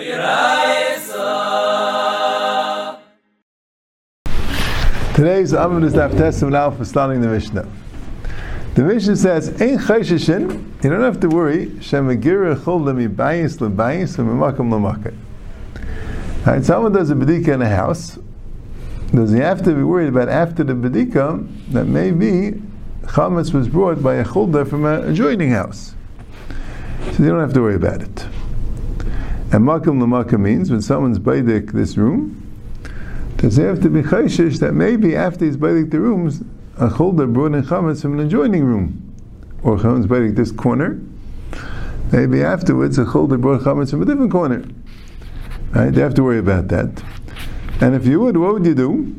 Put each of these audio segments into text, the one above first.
Today's Amud is Daf now for starting the Mishnah. The Mishnah says, "Ein chayshishin." You don't have to worry. Shemagir chol lemibayis lebayis u'mimakam lemakam. Right, someone does a bedika in a house. Does he have to be worried about after the bedika that maybe chametz was brought by a chulda from an adjoining house? So you don't have to worry about it. And makam lemakam means when someone's baidik this room, does he have to be chayshish that maybe after he's baidik the rooms, a chulda brought in chametz from an adjoining room, or chametz baidik this corner. Maybe afterwards a chulda brought chametz from a different corner. Right? You have to worry about that. And if you would, what would you do?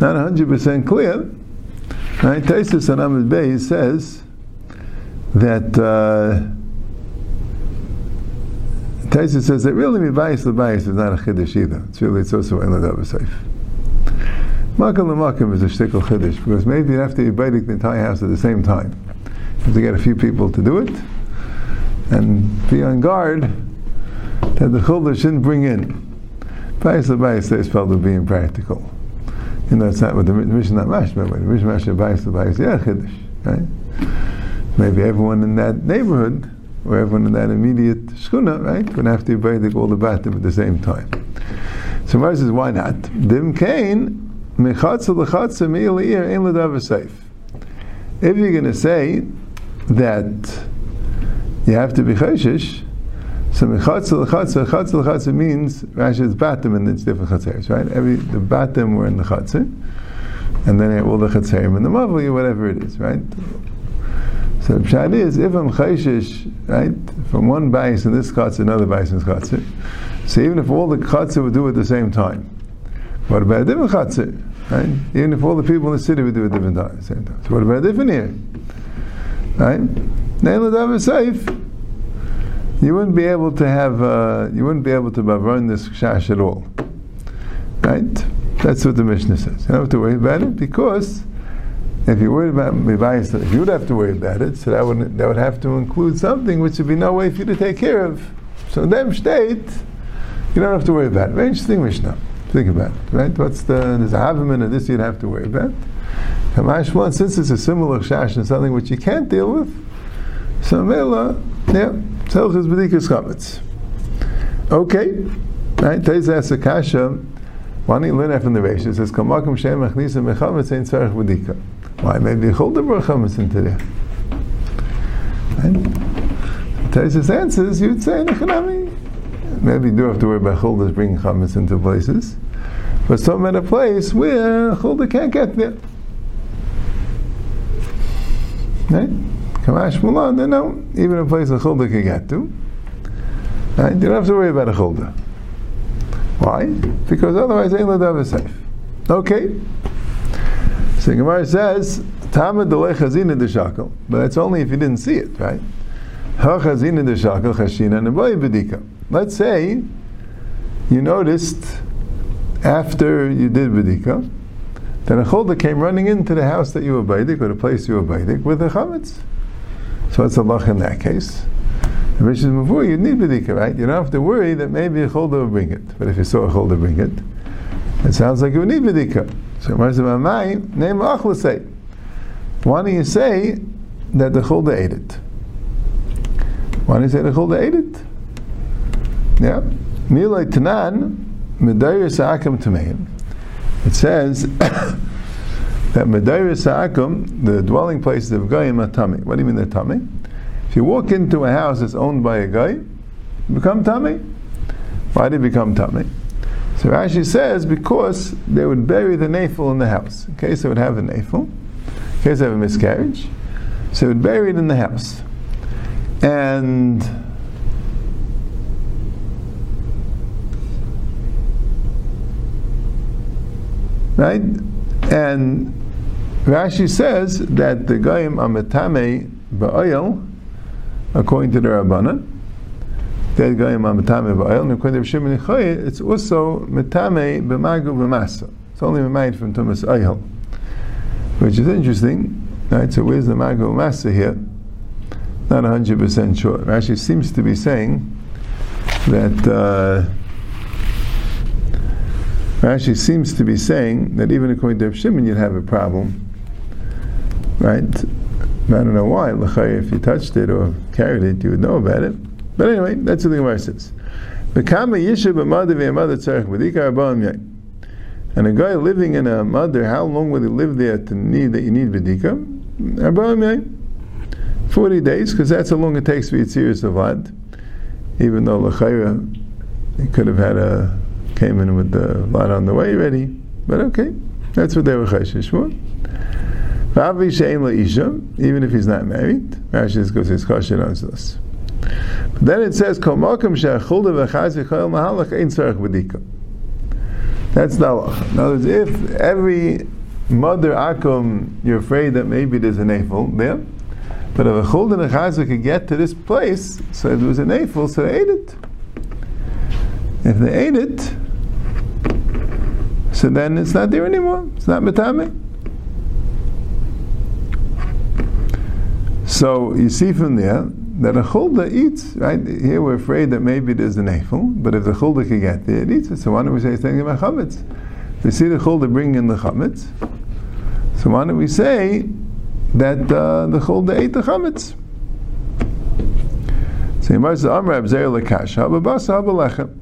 Not 100% clear. Right? Taisus on Ahmed Bey says that uh, Taisus says that really mibayis lebayis is not a chiddush either. It's really it's also in the safe. Makam lemakam is a shtickle chiddush because maybe you have to be the entire house at the same time. You have to get a few people to do it and be on guard that the chulda shouldn't bring in. Bayis lebayis is probably being practical. You know, it's not what the mission not mashma, but the mission mashma bayis lebayis, yeah, chiddush, right? Maybe everyone in that neighborhood or everyone in that immediate shkuna, right, would have to be baidik all the batim at the same time. So Mar says, why not? Dim kain mechatza lechatza mi'ir ein seif. If you're going to say that you have to be cheshish, so mechatza lechatza, chatza lechatza means Rashi is batim and it's different chatzeres, right? Every the batim were in the chatzer, and then all the chatzerim in the mavli, whatever it is, right? So the pshat is, if I'm chayshish, right, from one bais in this chatzah, another bais in this chatzah, so even if all the chatzah would do it at the same time, what about a different chatzah, right? Even if all the people in the city would do it at different time, same time. So what about a different here? Right? Neil safe. You wouldn't be able to have, uh, you wouldn't be able to run this shash at all. Right? That's what the Mishnah says. You don't have to worry about it because if you worried about mibayis, if you would have to worry about it, so that would that would have to include something which would be no way for you to take care of. So in them state, you don't have to worry about it. Very interesting Mishnah. Think about it, right? What's the there's a havim of this you'd have to worry about. Kamashwan, since it's a similar shash and something which you can't deal with, so mela, yeah, telchus b'dikas chametz. Okay, right? Teza asakasha. Why don't you learn that from the Reish? It says, "Kamakum shem achnisa mechametz ein tzarich b'dika." Why? Maybe hold the brachamas into there. Right? Taisus answers, you'd say, Nechanami. Maybe you do have to worry about chuldas bringing chametz into places, but some at a place where chulda can't get there. Right? Kamash Mulan, they know, even a place a chulda can get to. Right? You don't have to worry about a chulda. Why? Because otherwise, ain't let safe. Okay. So Gemara says, Tamad delay chazina deshakel, but that's only if you didn't see it, right? Ha deshakel chashina neboy bedika. Let's say you noticed after you did bedika that a cholda came running into the house that you were baidik or the place you were baidik with a chametz. So a lach in that case. The Mishnah before you need bedika, right? You don't have to worry that maybe a cholda will bring it. But if you saw a cholda bring it, it sounds like you need bedika. So my name say. Why don't you say that the chulda ate it? Why don't you say the chulda ate it? Yeah. Milay tanan medayir sa'akim tameim. It says that medayir sa'akim, the dwelling places of goyim are tummy. What do you mean they're tummy? If you walk into a house that's owned by a guy, you become tummy. Why do you become tummy? So Rashi says because they would bury the nafel in the house. In case they would have a nafel, in case they have a miscarriage, so they would bury it in the house. And right? And Rashi says that the goyim ametame ba'oil, according to the Rabbanan, that guy matame and according to Shimon Chayyid, it's also matame b'magu b'masa. It's only made from tumas ohel, which is interesting. Right, so where's the magu b'masa here? Not hundred percent sure. Rashi seems to be saying that uh, Rashi seems to be saying that even according to Shimon, you'd have a problem, right? I don't know why. If you touched it or carried it, you would know about it. But anyway, that's what the Gemara says. And a guy living in a mother, how long would he live there to need that you need vidika? 40 days, because that's how long it takes for Yitzir Savad. Even though L'chayra, he could have had a, came in with the lot on the way ready. But okay, that's what they were chayshish for. Even if he's not married, Rashi goes his question answers then it says. That's the halacha. In other words, if every mother akum, you're afraid that maybe there's an afel there, but if a chuld and could get to this place, so it was an afel, so they ate it. If they ate it, so then it's not there anymore. It's not metame. So you see from there that a chulda eats, right? Here we're afraid that maybe there's an afel, but if the chulda can get there, it eats it. So why don't we say it's taking about chametz? We see the chulda bringing in the chametz. So why don't we say that uh, the chulda ate the chametz. So Yamar says, Amr Abzer lekasha, b'basa b'lechem.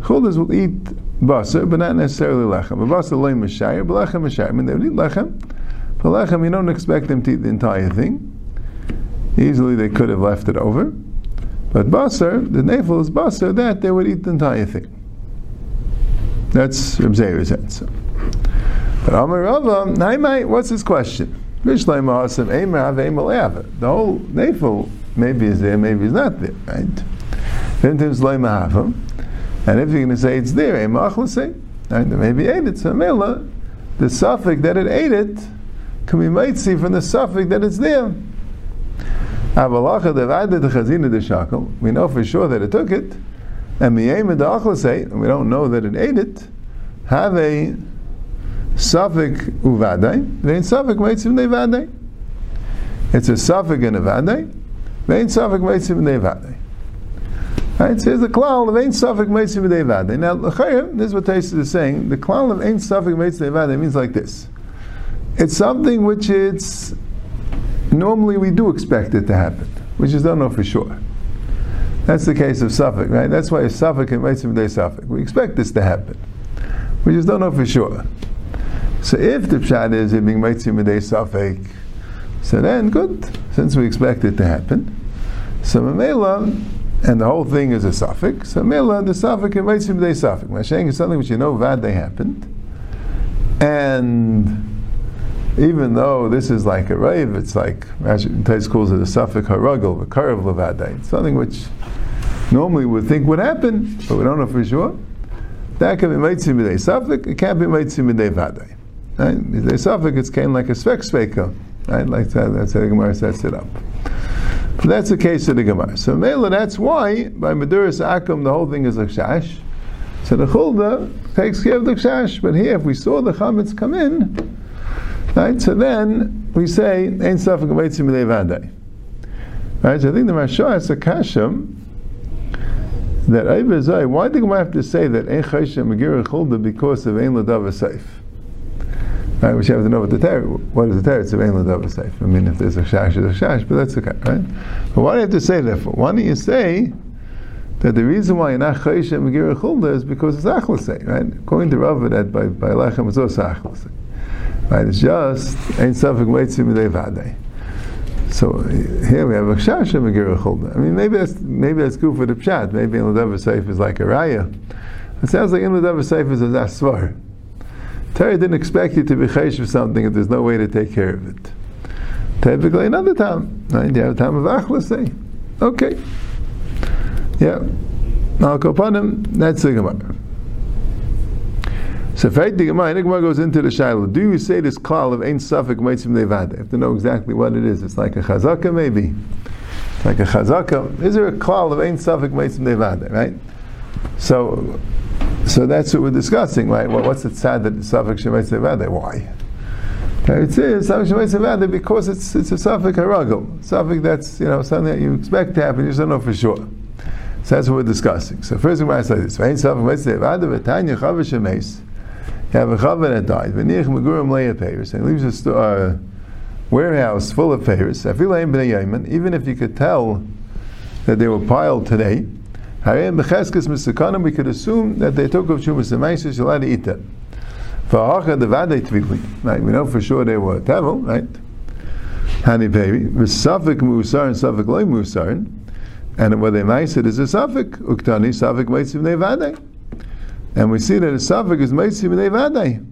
Chuldas will eat basa, but not necessarily lechem. B'basa loy mishayir, b'lechem mishayir. I mean, they would eat lechem, but lechem, you don't expect them to eat the entire thing. Easily they could have left it over. But basar, the navel is basar, that they would eat the entire thing. That's Reb Zeir's answer. But Amar Rava, what's his question? The whole navel maybe is there, maybe it's not there, right? And if you're going to say it's there, right? maybe ate it. So the suffix that it ate it can be made see from the suffix that it's there. We know for sure that it took it, and we don't know that it ate it. Have a Safik uvadai, vein safik meitzim nevadai. It's a safik and a vadai, vein safik meitzim nevadai. Right, so here's the klal of ein safik meitzim nevadai. Now, this is what Taisa is saying. The klal of ein safik meitzim nevadai means like this. It's something which it's normally we do expect it to happen. We just don't know for sure. That's the case of safek, right? That's why safek and Meitzim Day safek. We expect this to happen. We just don't know for sure. So if the pshat is it being meitzim midei safek, so then good, since we expect it to happen. So mamela, and the whole thing is a suffix. So mela, the suffix and meitzim midei safek. Mashaying is something which you know vad they happened, and even though this is like a rave, it's like Tais calls it a suffix harugel, a curve levadai. It's something which normally we think would happen, but we don't know for sure. That can be meitzim midei suffix. It can't be meitzim midei vadai. Right? The suffix came like a svek sveka. Right? Like that, that's how the Gemara sets it up. But that's the case of the Gemara. So Mela, that's why by Maduris Akum the whole thing is a kshash. So the Chulda takes care of the kshash. But here, if we saw the chametz come in, right? So then we say Ein Safik Meitzim Vadai. Right? So I think the Mashah has a kasham that why did the Gemara have to say that Ein Chayshim Megirah Chulda because of Ein Ladav Seif? Right, which you have to know what the ter- what is the teretz of ein ladava safe. I mean, if there's a shash, there's a shash, but that's okay, right? But why do you have to say that for? Why don't you say that the reason why you're not chayish and megir chulda is because it's achlasei, right? According to Rav, that by by lechem it's also achlasei, right? It's just ain't safek meitzim vadei. So here we have a shash and megir chulda. I mean, maybe that's maybe that's good for the pshat. Maybe in the safe is like a raya. It sounds like in the safe is a asvar. Torah didn't expect you to be chayish for something if there's no way to take care of it. Typically another time, right? You have a time of achlas, say, okay, yeah, I'll go upon him. That's the Gemara. So fight the Gemara, the Gemara goes into the Shiloh. Do you say this klal of Ein Safik Meitzim Nevada? I have to know exactly what it is. It's like a chazaka, maybe. It's like a chazaka. Is there a klal of Ein Safik Meitzim Nevada, right? So so that's what we're discussing, right? Well, what's the sad that Safik Shemayt Sevada? Why? It says Safik Shemayt Sevada because it's it's a Safik Haragel, Safik that's you know something that you expect to happen, you just don't know for sure. So that's what we're discussing. So first we're going to say this. Vein Safik Mitzvah Vada V'tanya Chava Shemes. Have a Chava that died. V'niach Megurim Leia Peiris. And leaves a sto- uh, warehouse full of Yaman. Even if you could tell that they were piled today, we could assume that they took of Shumas Emaisis, you're allowed to eat them. V'hacha Devadei we know for sure they were Tevel, right? Hani baby. V'safik Musar and Safik Loy Musar. And where they mice it is a suffix. Uktani suffix meitzim nevadei. And we see that a suffix is meitzim nevadei.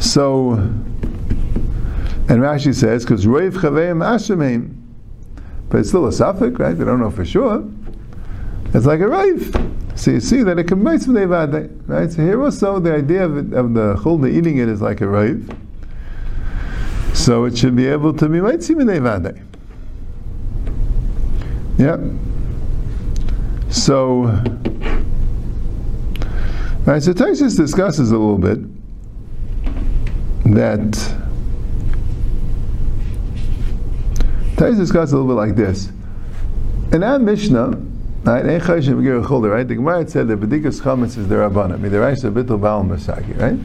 So, and Rashi says, because roiv chaveim ashemeim. But it's still a suffix, right? They don't know for sure. It's like a roiv. So you see that it can meitzim nevadei, right? So here also the idea of, it, of the chulna eating it is like a roiv. So it should be able to be meitzim nevadei. Yeah. So, right, so Taisus discusses a little bit that Taisus discusses a little bit like this. In our Mishnah, right, right, the Gemara said that Bedikas Chametz is the Rabbana, Midaraisa Bittul Baal Masaki, right?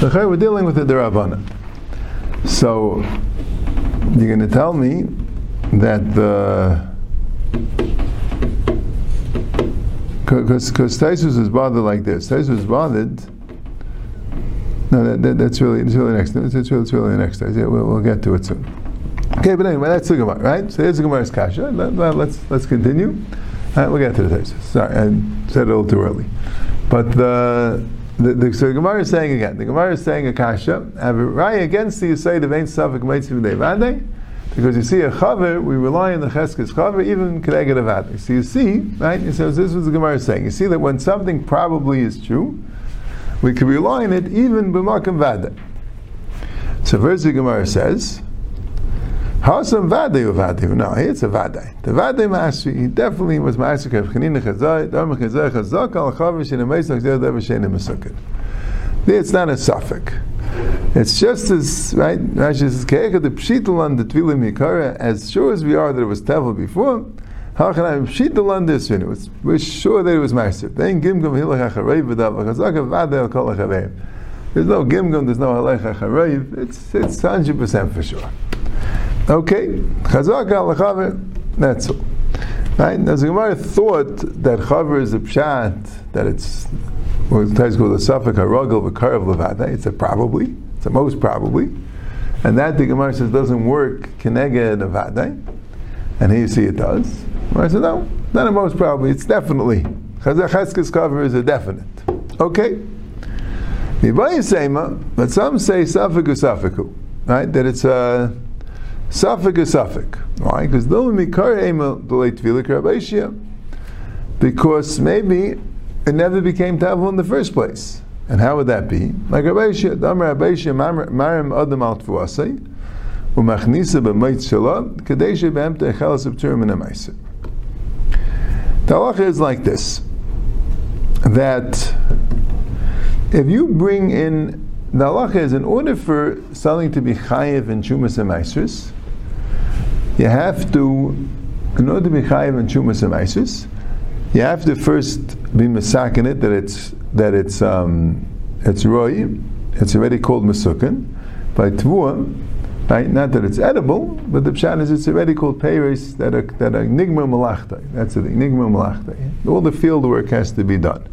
So we're dealing with the Rabbana. So, you're going to tell me that the because Taisus is bothered like this. Taisus is bothered. No, that, that, that's really it's really next. It's, it's really it's really next. Yeah, we'll, we'll get to it soon. Okay, but anyway, that's the Gemara, right? So here's the Gemara's kasha. Let, let, let's let's continue. All right, we'll get to the Taisus. Sorry, I said it a little too early. But the the, the, so the Gemara is saying again. The Gemara is saying a kasha. Have a right against the Yisayid of Ein Safik Meitzim Devadei. Because you see a chaver, we rely on the cheskes chaver, even kedeged avadi. So you see, right? He says this was the Gemara is saying. You see that when something probably is true, we can rely on it even b'makam vada. So first the Gemara says, Hasam vade uvade. No, it's a vade. The vade masri, he definitely was masri of chanina chazai, dharma chazai chazak al chaver shenem zeh mesukit. It's not a suffix. It's just as right. Rashi says, "Ke'echad the pshitul on the tvilim yikara." As sure as we are that it was tevel before, how can I pshitul on this? It was we're sure that it was ma'aser. Then gimgum hilach achareiv v'dav chazaka v'adel kol achareiv. There's no gimgum. There's no halach achareiv. It's it's hundred percent for sure. Okay, chazaka alachaver. That's all. Right? Now, the Gemara thought that chaver is a pshat that it's or the Tais called the suffix haragel v'karav levada. It's a probably. A most probably. And that the Gemara says doesn't work keneged avadai. And here you see it does. I said, no, not a most probably. It's definitely chazacheskes cover is a definite. Okay. But some say suffix suffix, right? That it's uh, a suffix suffix. Why? Because because maybe it never became tavel in the first place. And how would that be? Like Marim Adam Al Tfuasei, Umachnisa B'Meitz Shalom, Kadesha B'Em Techelas of Turim and The halacha is like this, that if you bring in, the halacha is in order for something to be chayiv in Chumas and you have to, in order to be chayiv in Chumas and you have to first be masakin it that it's that it's um, it's roy, it's already called masukin by tvua, right? Not that it's edible, but the pshat is it's already called peiris that are that are nigma malachta. That's thing, nigma malachta. All the field work has to be done,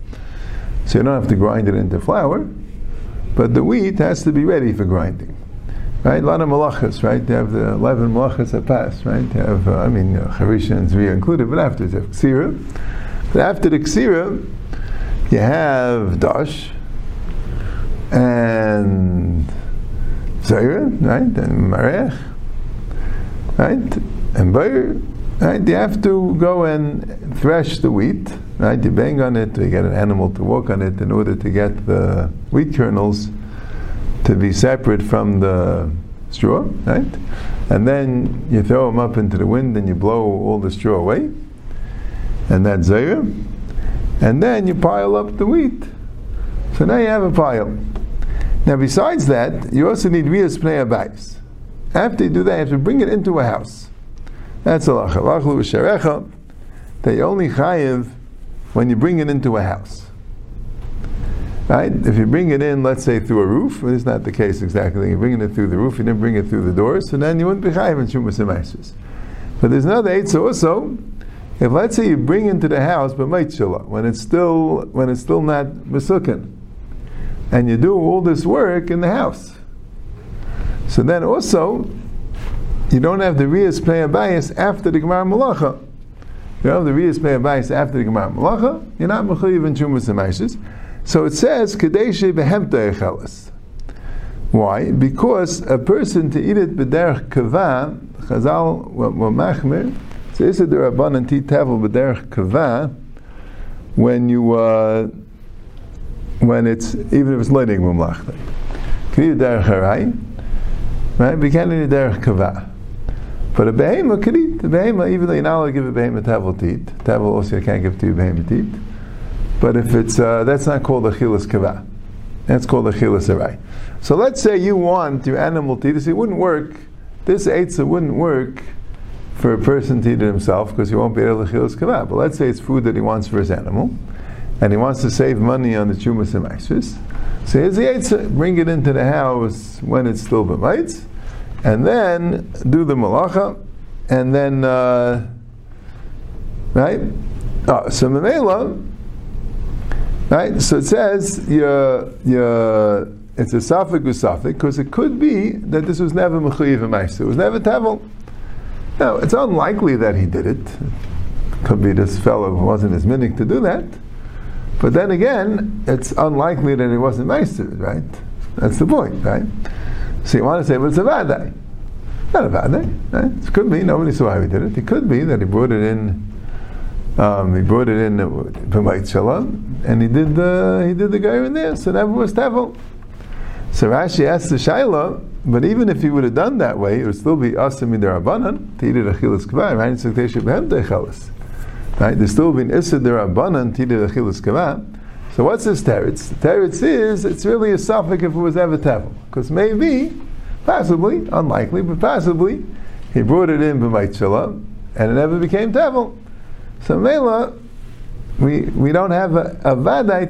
so you don't have to grind it into flour, but the wheat has to be ready for grinding. Right, a lot of malachas, right? They have the eleven malachas that pass, right? They have, uh, I mean, uh, charisha and zriya included, but after they have ksira. After the ksira, you have dash and zayra, right, and marech, right, and bayer, right. You have to go and thresh the wheat, right. You bang on it. You get an animal to walk on it in order to get the wheat kernels to be separate from the straw, right? And then you throw them up into the wind and you blow all the straw away and that's zayra. And then you pile up the wheat. So now you have a pile. Now besides that, you also need rias pnei abayis. After you do that, you have to bring it into a house. That's a lacha. that you only chayiv when you bring it into a house. Right? If you bring it in, let's say through a roof, well, it's not the case exactly. You're bringing it through the roof, you didn't bring it through the doors, so then you wouldn't be chayiv in shumas and But there's another eight also. If let's say you bring into the house but when it's still when it's still not mesukin, and you do all this work in the house, so then also you don't have the Riyas play a bias after the Gemara Malacha. You don't have the Riyas play a bias after the Gemara Malacha, you're not Mechayiv in Shumas and So it says, Kadeshe behemta echelas. Why? Because a person to eat it b'derech kava, Chazal wa machmir, so is it the Rabban ti tavel b'derech kava, when you, uh, when it's, even if it's learning mumlachta. Kri derech harai, right? We can't eat derech kava. But a behema could eat. A behema, even though you're not allowed to give a behema tavel to tavel also you can't give to a behema to. But if it's, uh, that's not called a chilas kava. That's called a chilas arai. So let's say you want your animal to eat this. It wouldn't work. This eitzah wouldn't work for a person to eat it himself because he won't be able to chilas kava. But let's say it's food that he wants for his animal, and he wants to save money on the chumas and ma'asus. So here's the eitzah. Bring it into the house when it's still b'maitz, and then do the malacha, and then uh, right. Oh, so memela Right? So it says it's a suffix usafik because it could be that this was never mechuyev ma'aser. It was never tevel. Now, it's unlikely that he did it. Could be this fellow wasn't as minik to do that. But then again, it's unlikely that he wasn't meister, right? That's the point, right? So you want to say, well, it's a bad day. Not a vadai, right? It could be, nobody saw how he did it. It could be that he brought it in um, he brought it in B'mayit Shalom, and he did the he did the guy in there, so that was Tevel. So Rashi asked the Shaila, but even if he would have done that way, it would still be Asim eat it Achilas Kavah, right? It's. Right? There's still been Issa Derabanan, to Achilas Kavah. So what's this teretz? The teretz is, it's really a suffix if it was ever Tevel. Because maybe, possibly, unlikely, but possibly, he brought it in B'mayit Shalom, and it never became Tevel. So Mela, we, we don't have a, a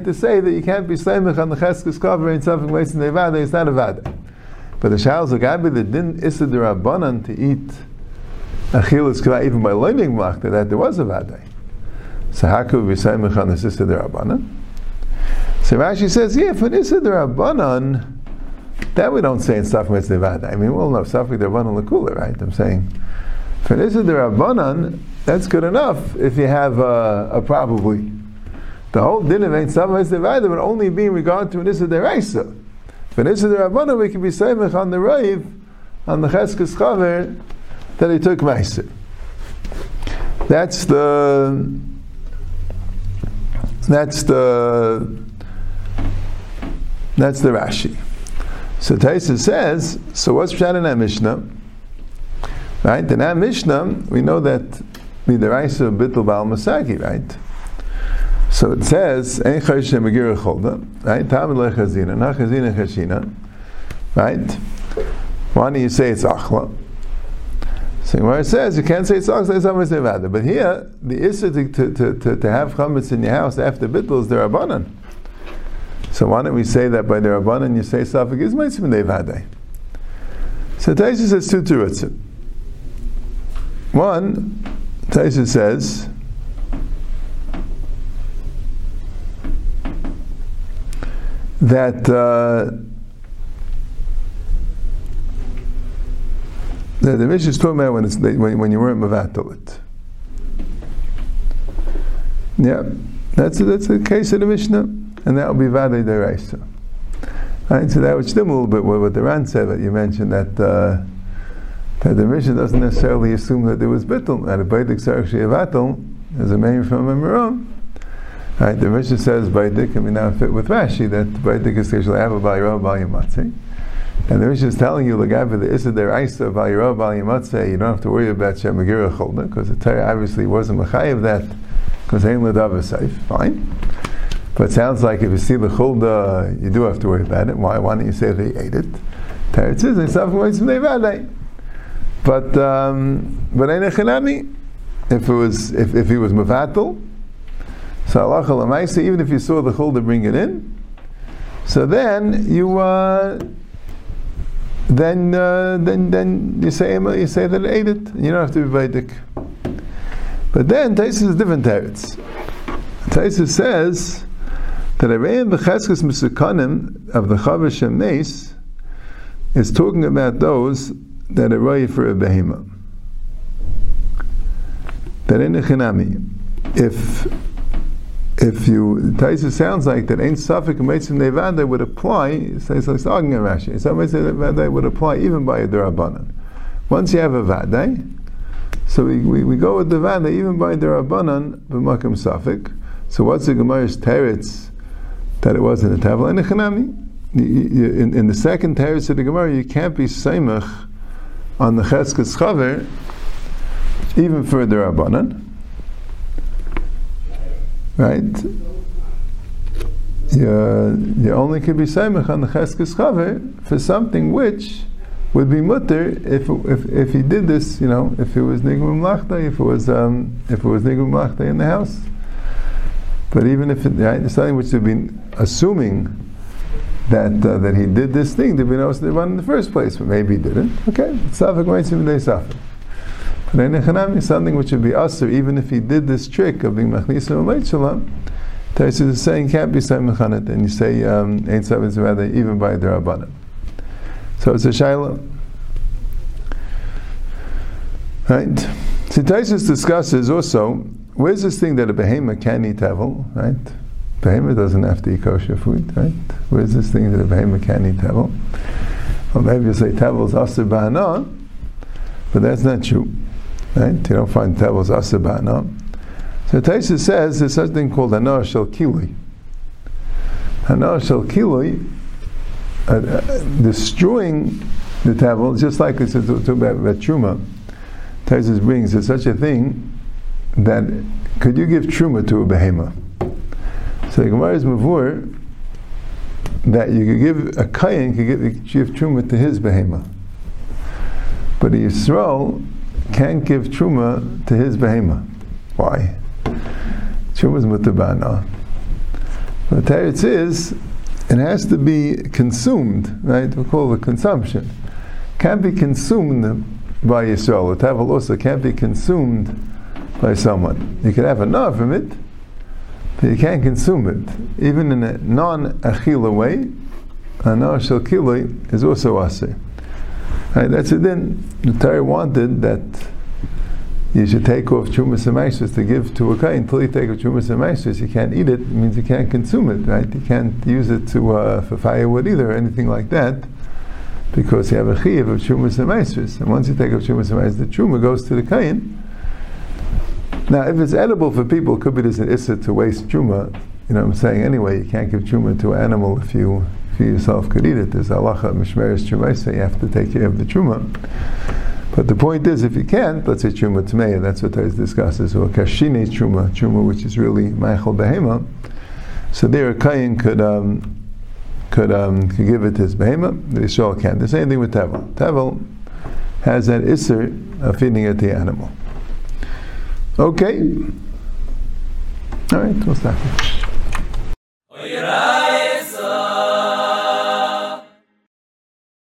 to say that you can't be slamich on the cheskes cover and something wasting the vadai. It's not a vadai. But the shals agabi that didn't issa rabbanan to eat achilas kva even by learning machta that there was a vadai. So how could we say on the sister rabbanan? So Rashi says, yeah, for issa rabbanan, that we don't say in stuff with the vadai. I mean, we'll know the rabbanan lakula, right? I'm saying for issa rabbanan that's good enough if you have a, a probably. The whole din of Ein Divided would only be in regard to an Issa Deraisa. For Issa Derabana, we can be Seimach on the Raiv, on the Cheskes Chaver, that he took Meiser. That's the that's the that's the Rashi. So Taisa says, so what's Pshat in that Mishnah? Right? In that Mishnah, we know that midaraisa bittul bal masagi, right? So it says, "Ein chayshe megir cholda," right? Tam lechazina, na chazina chashina, right? Why don't you say it's achla? So it says you can't say it's achla, it's almost nevada. But here, the issue to, to, to, to have chametz in your house after bittul is the rabbanan. So why don't we say that by the rabbanan you say suffix is mitzvah nevada? So Taisa says two terutzim. One, Taisa says, that uh, the, the Mishnah is talking about when, it's, when, when you weren't Mavatal Yeah, that's a, that's the case of the Mishnah, and that will be Vadei Deraisa. Right, so that would stem a little bit with what the Ran said that you mentioned that uh, that the Mishnah doesn't necessarily assume that there was bittul. That a baidik sarach sheyavatl is a name from a miram. Right, the Mishnah says baidik, and we now fit with Rashi that baidik is usually have a bayiro bayimatzi. And the Mishnah is telling you, after the Issa der Isa bayiro bayimatzi, you don't have to worry about shemagira cholda, because the Torah obviously wasn't of that, because ain't ladav safe. Fine. But it sounds like if you see the chulda, you do have to worry about it. Why? Why don't you say they ate it? Torah says, But um, but if it was if, if he was Mavatal, so halacha lemaisa, even if you saw the chulda bring it in, so then you uh, then uh, then then you say you say that it ate it. You don't have to be vedic. But then Taisus is different teretz. Taisus says that Arayan b'cheskes misakanim of the Chavish Nes is talking about those that are right for a behemoth. That in the chinami, if if you Taisa sounds like that ain't suffix Meitzim Nevada would apply, says like talking in Rashi. Meitzim Nevada would apply even by a Durabanan. Once you have a Vadai, eh? so we, we, we, go with the Vada even by the Rabbanan b'makam suffix. So what's the Gemara's teretz that it was in the tavla and the chanami? In, in the second teretz of the Gemara, you can't be seimach on the cheskes chaver even for the Rabbanan right? You, you only can be seimach on the cheskes chave for something which would be mutter if, if, if he did this, you know, if it was nigum mlachta, if it was um, if it was nigum mlachta in the house. But even if it, right, something which they've been assuming that uh, that he did this thing, they've been one in the first place, but maybe he didn't. Okay, safek meitzim they suffer something which would be usher, even if he did this trick of being machnisim shalom. Taisus is saying can't be say mechanat, and you say um, ain't seven rather even by the rabbanim. So it's a shaila, right? So Taisus discusses also where's this thing that a behemoth can eat tevel, right? Behemoth doesn't have to eat kosher food, right? Where's this thing that a behemoth can eat tevel? Well, maybe you say tevel is aser ba'ana, but that's not true. Right? You don't find Tevos Asabana. So Taisa says there's such a thing called Hanar Shel Kilui. Shel Kilui, uh, uh, destroying the Tevel, just like it's talking about, about Truma. Taisa brings there's such a thing that could you give Truma to a behemoth? So the Gemara is Mavur that you could give a Kayan could give, give Truma to his behemoth. But a Yisrael can't give truma to his behema. Why? Truma is mutabana. The teretz is it has to be consumed, right? We call it consumption. Can't be consumed by Yisrael. The tavel also can't be consumed by someone. You can have enough from it, but you can't consume it. Even in a non-achila way, a shel is also asir. Right, that's it. Then the Torah wanted that you should take off chumas and to give to a kain. Until you take off chumas and you can't eat it. It means you can't consume it, right? You can't use it to uh, for firewood either, or anything like that, because you have a chiyuv of chumas and And once you take off chumas and the chuma goes to the kain. Now, if it's edible for people, it could be there's an issa to waste chuma. You know what I'm saying? Anyway, you can't give chuma to an animal if you if you yourself could eat it. There's halacha mishmeres chuma, so you have to take care of the chuma. But the point is, if you can't, let's say truma tmei, that's what Taz discusses, or kashine truma, truma which is really ma'achal behema. So there, a kain could um, could um, could give it to his behema. The Yisrael can. The same thing with tevel. Tevel has that isser of feeding it the animal. Okay. All right, we'll stop.